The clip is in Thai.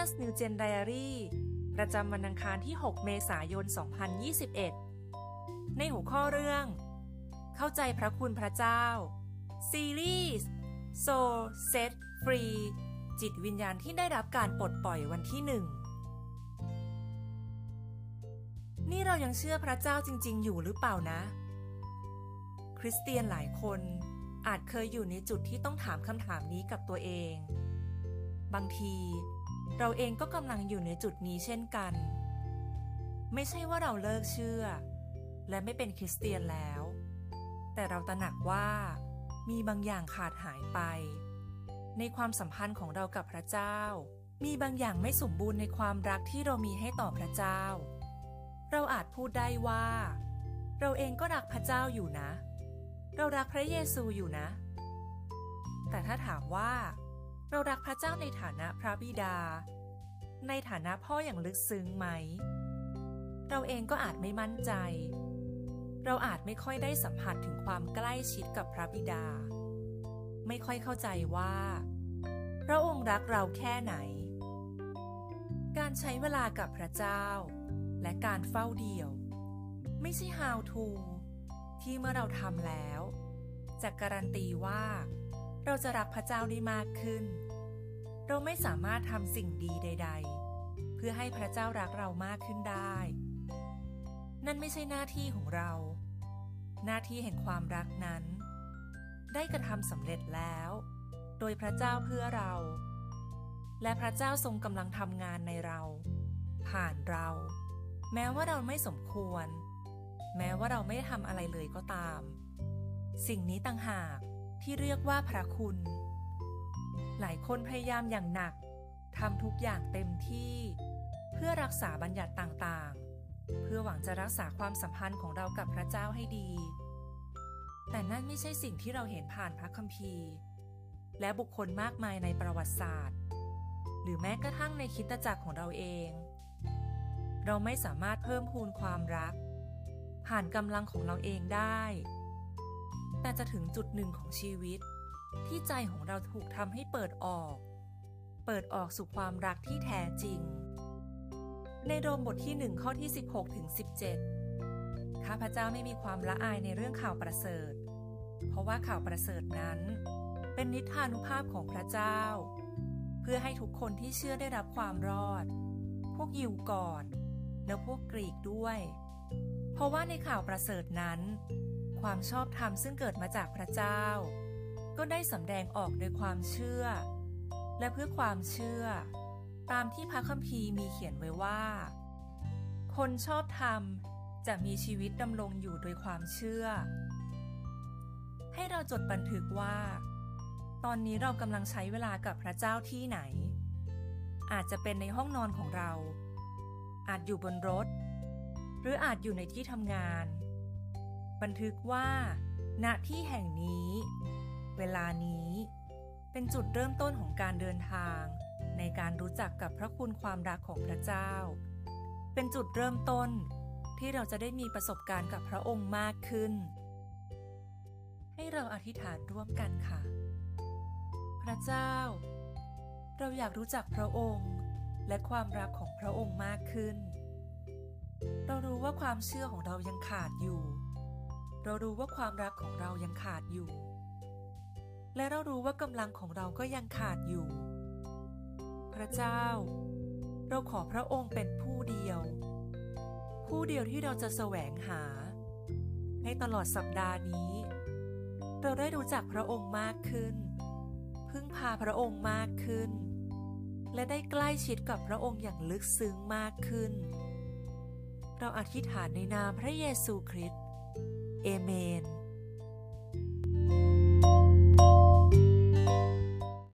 Jesus New Gen Diary ประจำวันอังคารที่ 6 เมษายน 2021 ในหัวข้อเรื่อง เข้าใจพระคุณพระเจ้า ซีรีส์ Soul Set Free จิตวิญญาณที่ได้รับการปลดปล่อยวันที่หนึ่ง นี่เรายังเชื่อพระเจ้าจริง ๆ อยู่หรือเปล่านะ คริสเตียนหลายคนอาจเคยอยู่ในจุดที่ต้องถามคำถามนี้กับตัวเอง บางที เราเองก็กำลังอยู่ในจุดนี้เช่นกัน ไม่ใช่ว่าเราเลิกเชื่อ และไม่เป็นคริสเตียนแล้ว แต่เราตระหนักว่ามีบางอย่างขาดหายไป ในความสัมพันธ์ของเรากับพระเจ้า มีบางอย่างไม่สมบูรณ์ในความรักที่เรามีให้ต่อพระเจ้า เราอาจพูดได้ว่า เราเองก็รักพระเจ้าอยู่นะ เรารักพระเยซูอยู่นะ แต่ถ้าถามว่า เรารักพระเจ้าในฐานะพระบิดา ในฐานะพ่ออย่างลึกซึ้งไหม เราเองก็อาจไม่มั่นใจ เราอาจไม่ค่อยได้สัมผัสถึงความใกล้ชิดกับพระบิดา ไม่ค่อยเข้าใจว่า พระองค์รักเราแค่ไหน การใช้เวลากับพระเจ้า และการเฝ้าเดี่ยว ไม่ใช่ how to ที่เมื่อเราทำแล้วจะการันตีว่า เราจะรักพระเจ้าได้มากขึ้น เราไม่สามารถทำสิ่งดีใด ๆ เพื่อให้พระเจ้ารักเรามากขึ้นได้ นั่นไม่ใช่หน้าที่ของเรา หน้าที่แห่งความรักนั้น ได้กระทำสำเร็จแล้ว โดยพระเจ้าเพื่อเรา และพระเจ้าทรงกำลังทำงานในเรา ผ่านเรา แม้ว่าเราไม่สมควร แม้ว่าเราไม่ได้ทำอะไรเลยก็ตาม สิ่งนี้ต่างหาก ที่เรียกว่าพระคุณ หลายคนพยายามอย่างหนักทำทุกอย่างเต็มที่ เพื่อรักษาบัญญัติต่างๆ เพื่อหวังจะรักษาความสัมพันธ์ของเรากับพระเจ้าให้ดี แต่นั่นไม่ใช่สิ่งที่เราเห็นผ่านพระคัมภีร์ และบุคคลมากมายในประวัติศาสตร์ หรือแม้กระทั่งในคิตจักรของเราเอง เราไม่สามารถเพิ่มพูนความรัก ผ่านกำลังของเราเองได้ แต่จะถึงจุดหนึ่งของชีวิต ที่ใจของเราถูกทำให้เปิดออก เปิดออกสู่ความรักที่แท้จริง ในโรมบทที่หนึ่งข้อที่ 16ถึง17 ข้าพเจ้าไม่มีความละอายในเรื่องข่าวประเสริฐ เพราะว่าข่าวประเสริฐนั้น เป็นนิทานุภาพของพระเจ้า เพื่อให้ทุกคนที่เชื่อได้รับความรอด พวกยิวก่อน และพวกกรีกด้วย เพราะว่าในข่าวประเสริฐนั้น ความชอบธรรมซึ่งเกิดมาจากพระเจ้า ก็ได้สำแดงออกโดยความเชื่อ และเพื่อความเชื่อ ตามที่พระคัมภีร์มีเขียนไว้ว่า คนชอบธรรมจะมีชีวิตดำรงอยู่โดยความเชื่อ ให้เราจดบันทึกว่า ตอนนี้เรากำลังใช้เวลากับพระเจ้าที่ไหน อาจจะเป็นในห้องนอนของเรา อาจอยู่บนรถ หรืออาจอยู่ในที่ทำงาน บันทึกว่า ณที่แห่งนี้ เวลานี้ เป็นจุดเริ่มต้นของการเดินทาง ในการรู้จักกับพระคุณความรักของพระเจ้า เป็นจุดเริ่มต้นที่เราจะได้มีประสบการณ์กับพระองค์มากขึ้น ให้เราอธิษฐานร่วมกันค่ะ พระเจ้า เราอยากรู้จักพระองค์และความรักของพระองค์มากขึ้น เรารู้ว่าความเชื่อของเรายังขาดอยู่ เรารู้ว่าความรักของเรายังขาดอยู่ และเรารู้ว่ากำลังของเราก็ยังขาดอยู่ พระเจ้า เราขอพระองค์เป็นผู้เดียว ผู้เดียวที่เราจะแสวงหาให้ตลอดสัปดาห์นี้ เราได้รู้จักพระองค์มากขึ้น พึ่งพาพระองค์มากขึ้น และได้ใกล้ชิดกับพระองค์อย่างลึกซึ้งมากขึ้น เราอธิษฐานในนามพระเยซูคริสต์ เอเมน